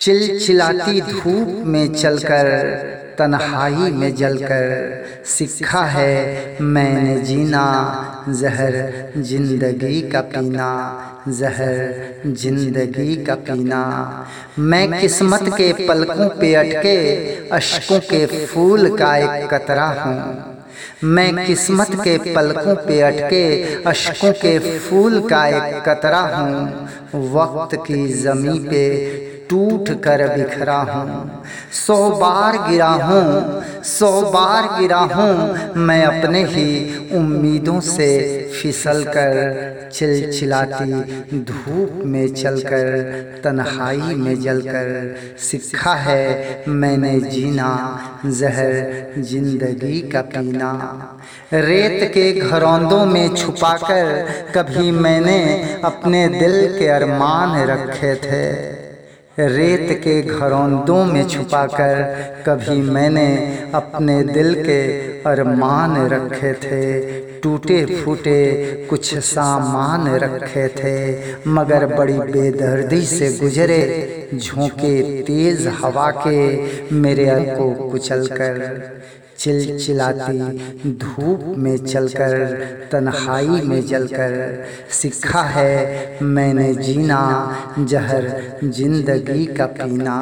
चिलचिलाती धूप में चलकर, तन्हाई में जलकर सीखा है, मैंने जीना, जहर ज़िंदगी का पीना, जहर ज़िंदगी का पीना। मैं किस्मत के पलकों पे अटके, अशकों के फूल का एक कतरा हूँ। मैं किस्मत के पलकों पे अटके, अशकों के फूल का एक कतरा हूँ। वक्त की जमी पे टूट कर बिखरा हूँ। सौ बार गिरा हूँ, सौ बार गिरा हूँ। मैं अपने ही उम्मीदों से फिसल कर चिलचिलाती धूप में चलकर, तन्हाई में जलकर सीखा है मैंने जीना, जहर ज़िंदगी का पीना। रेत के घरौंदों में छुपाकर कभी मैंने अपने दिल के अरमान रखे थे। रेत के घरौंदों में छुपाकर कभी मैंने अपने दिल के अरमान रखे थे टूटे फूटे कुछ सामान रखे थे, मगर बड़ी बेदर्दी से गुजरे, झोंके तेज हवा के मेरे को कुचल कर चिलचिलाती धूप में चलकर तन्हाई में जलकर सीखा है मैंने जीना जहर ज़िंदगी का पीना।